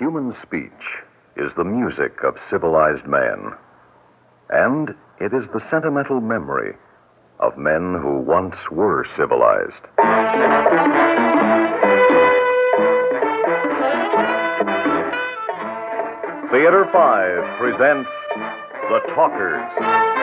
Human speech is the music of civilized man, and it is the sentimental memory of men who once were civilized. Theater 5 presents The Talkers.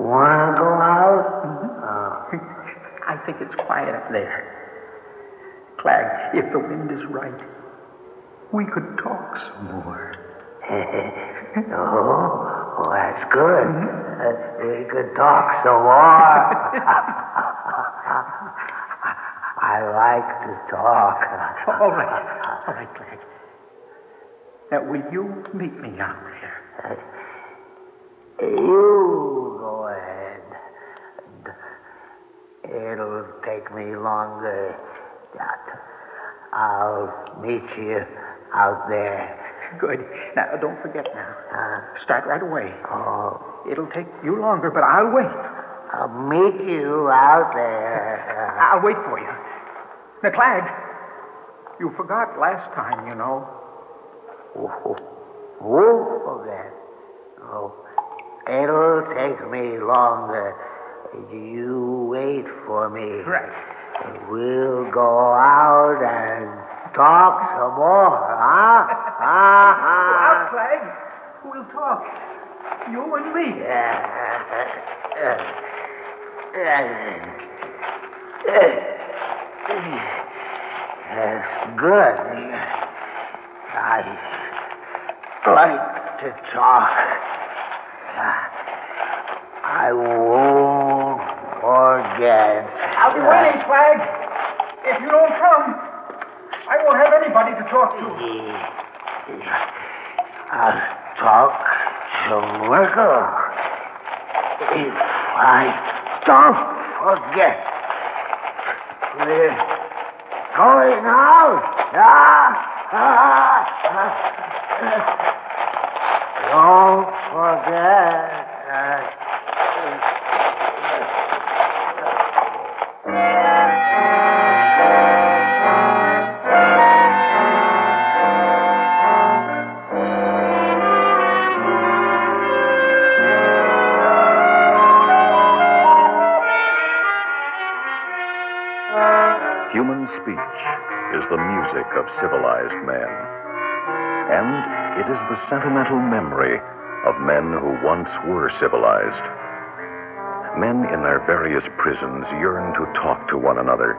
Want to go out? Oh. I think it's quiet up there. Clegg, if the wind is right, we could talk some more. oh, oh, that's good. Mm-hmm. Uh, we could talk some more. I like to talk. All right. All right, Clegg. Now, will you meet me out there? Uh, you go ahead. It'll take me longer. I'll meet you out there. Good. Now, don't forget now. Uh, Start right away. oh, It'll take you longer, but I'll wait. I'll meet you out there. I'll wait for you. Now, Clegg, you forgot last time, you know. Oh, won't forget. Oh, it'll take me longer. You wait for me. Right. We'll go out and talk some more, huh? Out, huh? Clegg. We'll talk. You and me. That's good. I like to talk. I won't forget. I'll be waiting, Clegg. If you don't come, I won't have anybody to talk to. I'll talk to Merkel. If I don't forget, we're going out. Ah, don't forget. Sentimental memory of men who once were civilized. Men in their various prisons yearn to talk to one another.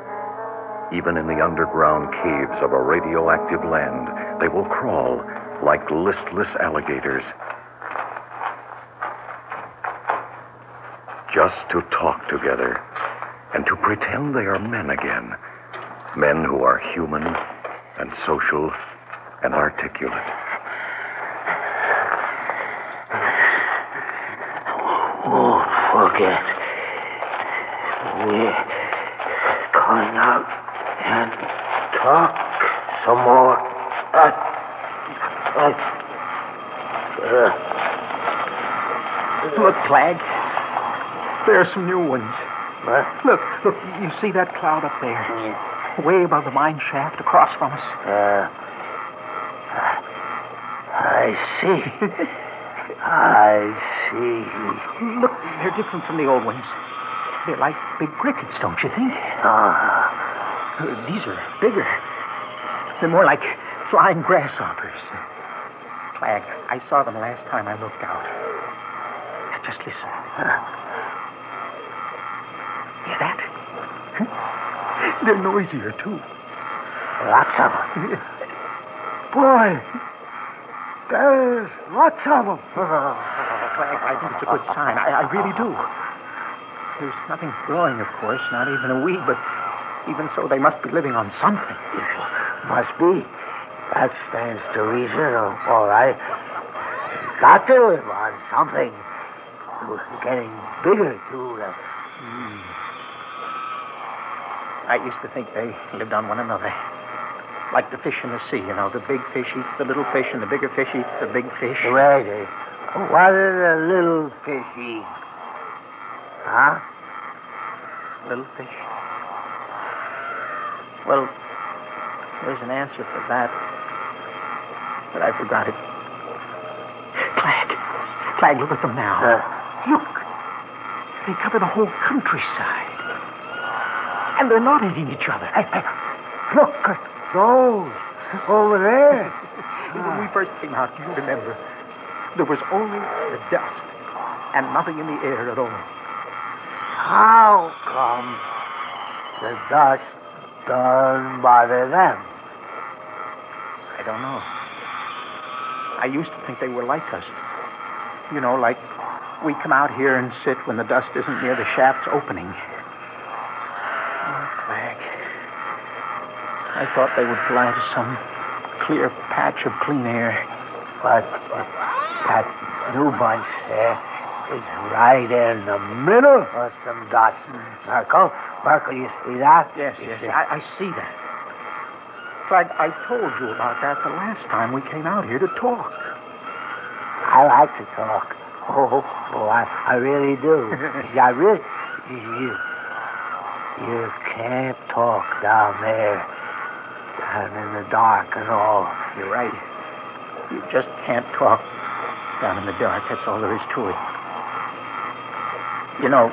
Even in the underground caves of a radioactive land, they will crawl like listless alligators. Just to talk together and to pretend they are men again. Men who are human and social and articulate. Won't forget. We're going out and talk some more. Uh, uh, uh, Look, Clegg. There are some new ones. what? Look, look, you see that cloud up there? Way above the mine shaft across from us. Uh, I see. I see. Look, they're different from the old ones. They're like big crickets, don't you think? Ah, Uh, These are bigger. They're more like flying grasshoppers. Clegg, I saw them last time I looked out. Just listen. Hear that? They're noisier, too. Lots of them. Boy, there's lots of them. Clegg, I think it's a good sign. I, I really do. There's nothing growing, of course, not even a weed, but even so, they must be living on something. Must be. That stands to reason, all right. Got to live on something. Getting bigger, too. Hmm. I used to think they lived on one another. Like the fish in the sea, you know. The big fish eats the little fish, and the bigger fish eats the big fish. Wait, uh, what do the little fish eat? Huh? Little fish? Well, there's an answer for that. But I forgot it. Clegg. Clegg, look at them now. Uh, Look. They cover the whole countryside. And they're not eating each other. Hey, hey, look at those over there. when we first came out, you remember? There was only the dust and nothing in the air at all. How come the dust doesn't bother them? I don't know. I used to think they were like us. You know, like we come out here and sit when the dust isn't near the shaft's opening. Oh. I thought they would fly to some clear patch of clean air. But that new bunch there is right in the middle of some dust. Merkel, Merkel, you see that? Yes, You yes. I, I see that. Clegg, I told you about that the last time we came out here to talk. I like to talk. Oh, oh I, I really do. yeah, I really. You, you can't talk down there, down in the dark and all. You're right. You just can't talk down in the dark. That's all there is to it. You know,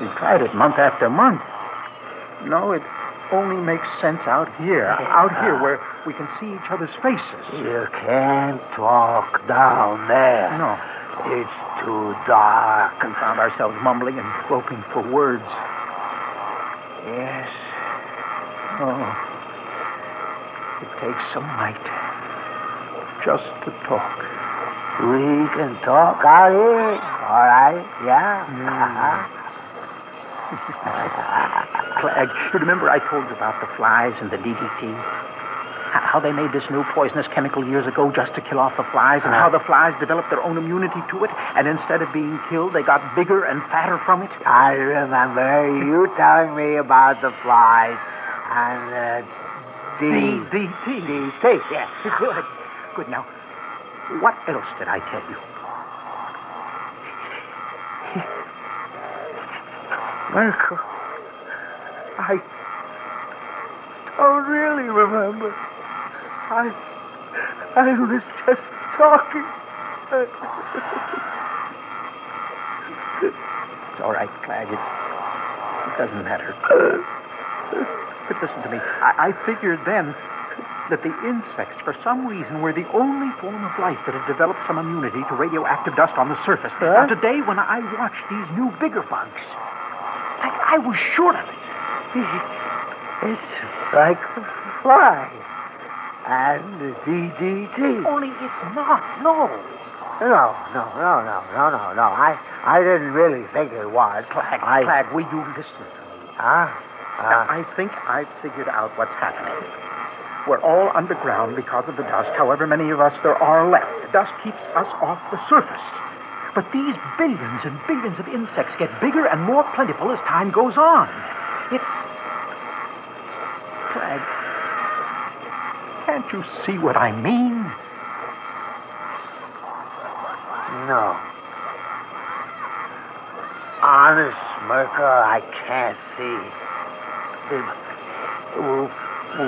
we've tried it month after month. No, it only makes sense out here. Out here where we can see each other's faces. You can't talk down there. No. It's too dark. And found ourselves mumbling and groping for words. Yes. Oh. It takes some might just to talk. We can talk out here. All right, yeah. Mm. Clegg, uh, you remember I told you about the flies and the DDT? How they made this new poisonous chemical years ago just to kill off the flies, and how the flies developed their own immunity to it, and instead of being killed, they got bigger and fatter from it? I remember you telling me about the flies and the DDT. DT, yes. Good. Good. Now, what else did I tell you? Merkel, I don't really remember. I, I was just talking. It's all right. It, it doesn't matter. But listen to me. I, I figured then that the insects, for some reason, were the only form of life that had developed some immunity to radioactive dust on the surface. Now, today, when I watched these new bigger bugs, I, I was sure of it. It's like the fly and the DDT. Only it's not. No. No, no, no, no, no, no, no. I, I didn't really think it was. Clegg, I, Clegg, will you listen to me? Huh? Now, Uh, I think I've figured out what's happening. We're all underground because of the dust, however many of us there are left. The dust keeps us off the surface. But these billions and billions of insects get bigger and more plentiful as time goes on. It. Clegg, can't you see what I mean? no. Honest, Merkel, I can't see.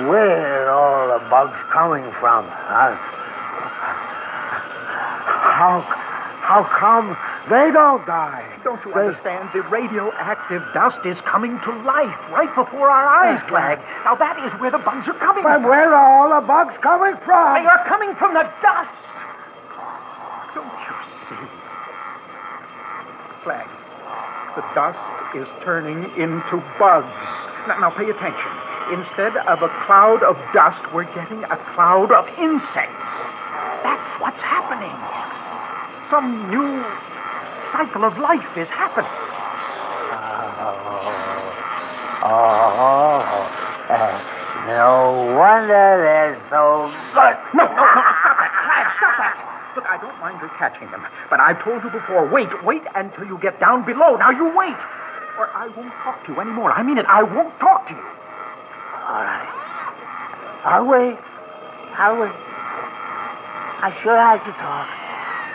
Where are all the bugs coming from? Huh? How, how come they don't die? Don't you They- understand? The radioactive dust is coming to life right before our eyes, uh-huh. Clegg. Now, that is where the bugs are coming But from. where are all the bugs coming from? They are coming from the dust. Don't you see? Clegg, the dust is turning into bugs. Now, now pay attention. Instead of a cloud of dust, we're getting a cloud of insects. That's what's happening. Some new cycle of life is happening. Oh, oh, uh, no wonder they're so good. No, no, no, stop that. Clyde, stop that. Look, I don't mind your catching them, but I've told you before, wait, wait until you get down below. Now you wait, or I won't talk to you anymore. I mean it, I won't talk to you. All right. I'll wait. I'll wait. I sure like to talk.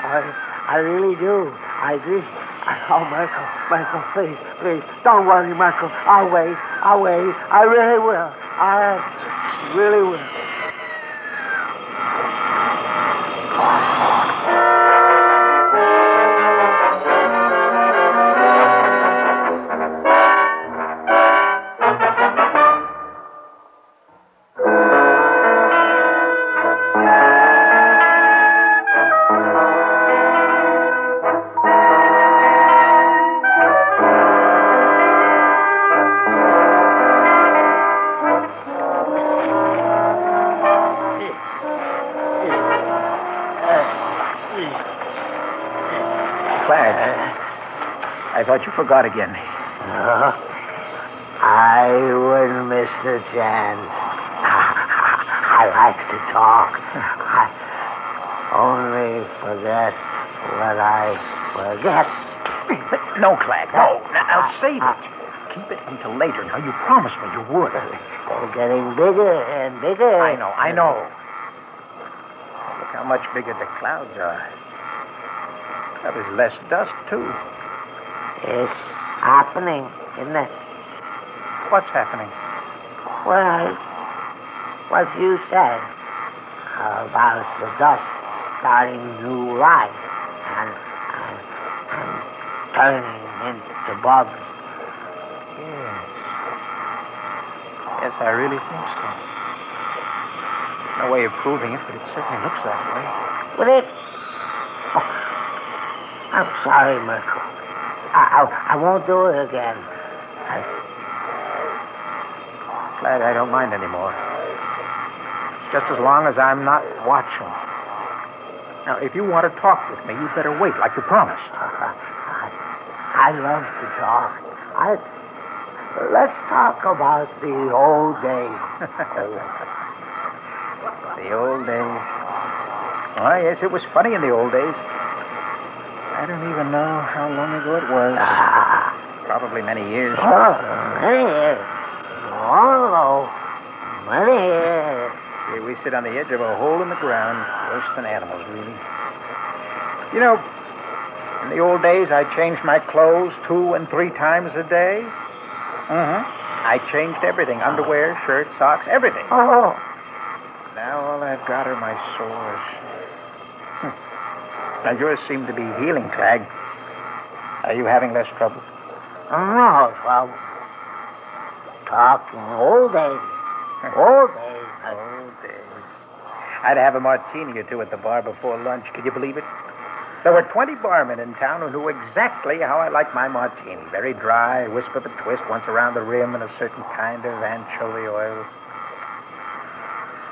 I, I really do. I do. Oh, Merkel, Merkel, please, please, don't worry, Merkel. I'll wait. I'll wait. I really will. I really will. Forgot again. No, I wouldn't miss the chance. I like to talk. I only forget what I forget. No, Clyde, no. Now, save it. Keep it until later. Now, you promised me you would. They're getting bigger and bigger. I know, I know. Look how much bigger the clouds are. That was less dust, too. It's happening, isn't it? What's happening? Well, what you said about the dust starting to rise and, and, and turning into bugs. Yes. Yes, I really think so. No way of proving it, but it certainly looks that way. Will it? Oh, I'm sorry, Merkel. I, I, I won't do it again. I, Glad I don't mind anymore. Just as long as I'm not watching. Now, if you want to talk with me, you'd better wait, like you promised. I, I love to talk. I, let's talk about the old days. the old days. Oh, yes, it was funny in the old days. I don't even know how long ago it was. Ah, Probably many years. oh, many years. Long ago. Many years. Here we sit on the edge of a hole in the ground, worse than animals, really. You know, in the old days, I changed my clothes two and three times a day. Mm-hmm. I changed everything underwear, shirt, socks, everything. Oh, Now all I've got are my sores. Now yours seem to be healing, Clegg. Are you having less trouble? no, well, talking all day. All day. all day. I'd have a martini or two at the bar before lunch. Could you believe it? There were 20 barmen in town who knew exactly how I like my martini. Very dry, wisp of a twist once around the rim, and a certain kind of anchovy oil.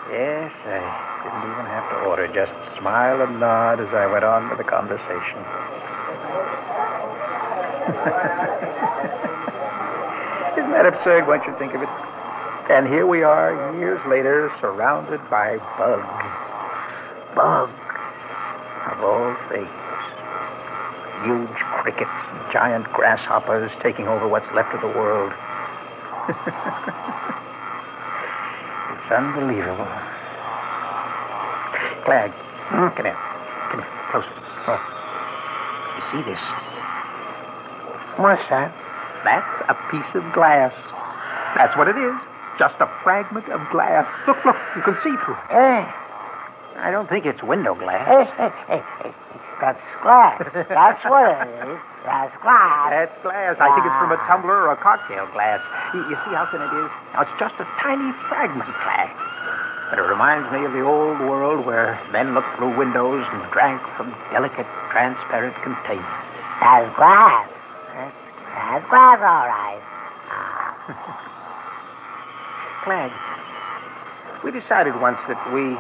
Yes, I didn't even have to order. Just smile and nod as I went on with the conversation. Isn't that absurd once you think of it? And here we are, years later, surrounded by bugs. Bugs of all things. Huge crickets and giant grasshoppers taking over what's left of the world. it's unbelievable. Clegg, hmm, come here. Come here, closer. Oh. You see this? What's that? That's a piece of glass. That's what it is. Just a fragment of glass. Look, look, you can see through it. Hey, I don't think it's window glass. That's glass. That's what it is. That's glass. That's glass. I think it's from a ah. tumbler or a cocktail glass. You, you see how thin it is? Now, it's just a tiny fragment, Clegg. But it reminds me of the old world where men looked through windows and drank from delicate, transparent containers. That's glass. That's glass, all right. Ah. Clegg, we decided once that we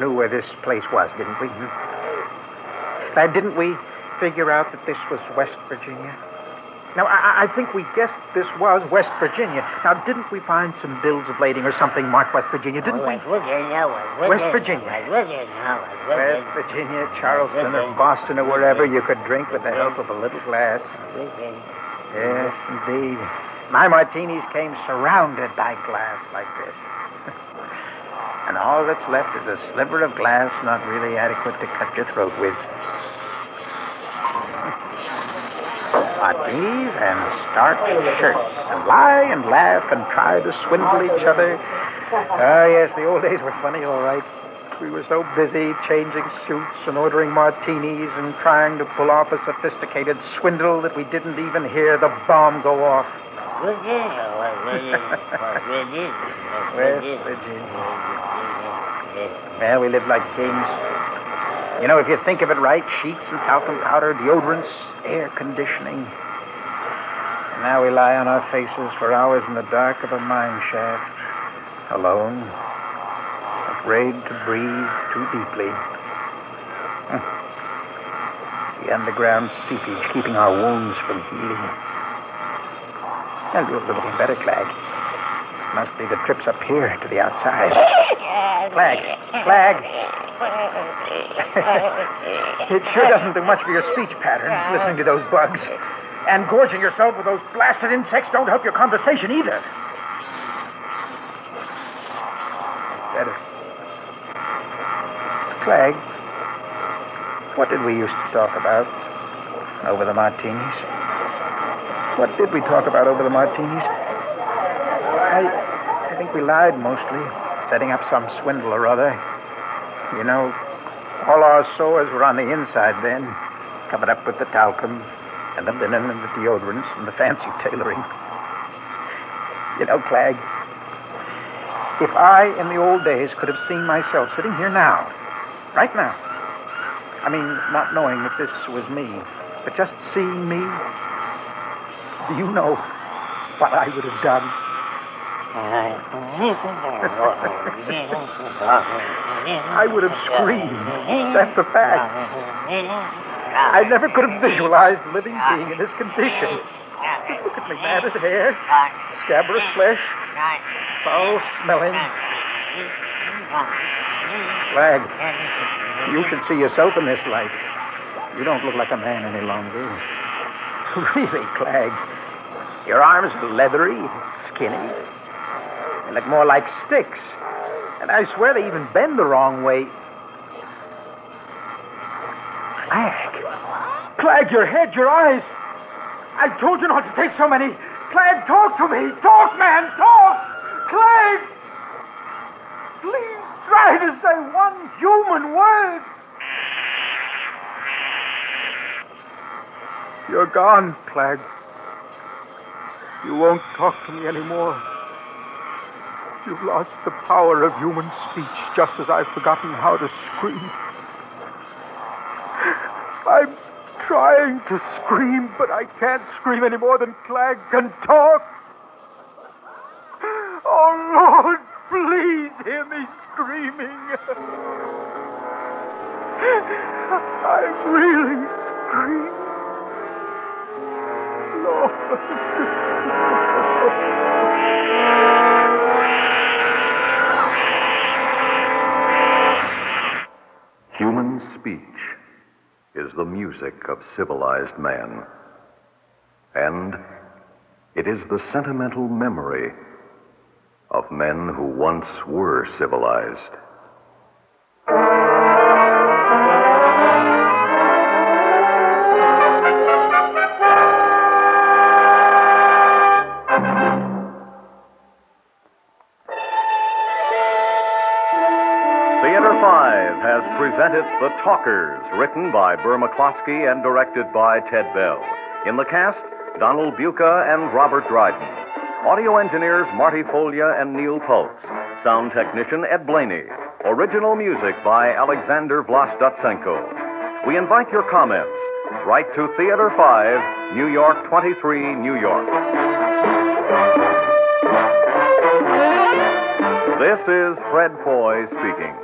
knew where this place was, didn't we? Hmm? Clegg, didn't we figure out that this was West Virginia? Now, I, I think we guessed this was West Virginia. Now, didn't we find some bills of lading or something marked West Virginia, didn't we? West Virginia, West Virginia. West Virginia, West West Virginia. Virginia, Charleston, or Boston, or wherever you could drink with the help of a little glass. Yes, indeed. My martinis came surrounded by glass like this. And all that's left is a sliver of glass not really adequate to cut your throat with. Martinis and starched shirts, and lie and laugh and try to swindle each other. Ah, yes, the old days were funny, all right. We were so busy changing suits and ordering martinis and trying to pull off a sophisticated swindle that we didn't even hear the bomb go off. Virginia, we live like kings. You know, if you think of it right, sheets and talcum powder, deodorants, air conditioning. And now we lie on our faces for hours in the dark of a mine shaft, alone, afraid to breathe too deeply. The underground seepage keeping our wounds from healing. Now, you're looking better, Clegg. Must be the trips up here to the outside. Clegg, Clegg. it sure doesn't do much for your speech patterns, listening to those bugs. And gorging yourself with those blasted insects don't help your conversation either. Better. Clegg, what did we used to talk about over the martinis? What did we talk about over the martinis? I, I think we lied mostly, setting up some swindle or other. You know, all our sores were on the inside then, covered up with the talcum and the linen and the deodorants and the fancy tailoring. You know, Clegg, if I, in the old days, could have seen myself sitting here now, right now, I mean, not knowing that this was me, but just seeing me, do you know what I would have done? I would have screamed. That's a fact. I never could have visualized a living being in this condition. Look at me, matted hair, scabrous flesh, foul smelling. Clegg, you should see yourself in this light. You don't look like a man any longer. Really, Clegg. Your arms are leathery, skinny. They look more like sticks. And I swear they even bend the wrong way. Clegg. Clegg, your head, your eyes. I told you not to take so many. Clegg, talk to me. Talk, man, talk. Clegg. Please try to say one human word. You're gone, Clegg. You won't talk to me anymore. You've lost the power of human speech, just as I've forgotten how to scream. I'm trying to scream, but I can't scream any more than Clegg can talk. Oh, Lord, please hear me screaming. I'm really screaming. Human speech is the music of civilized man. And it is the sentimental memory of men who once were civilized. 5 presented The Talkers, written by Burr McCloskey and directed by Ted Bell. In the cast, Donald Buka and Robert Dryden. Audio engineers Marty Folia and Neil Pultz. Sound technician Ed Blaney. Original music by Alexander Vlastotsenko. We invite your comments. Write to Theater 5, New York 23, New York. This is Fred Foy speaking.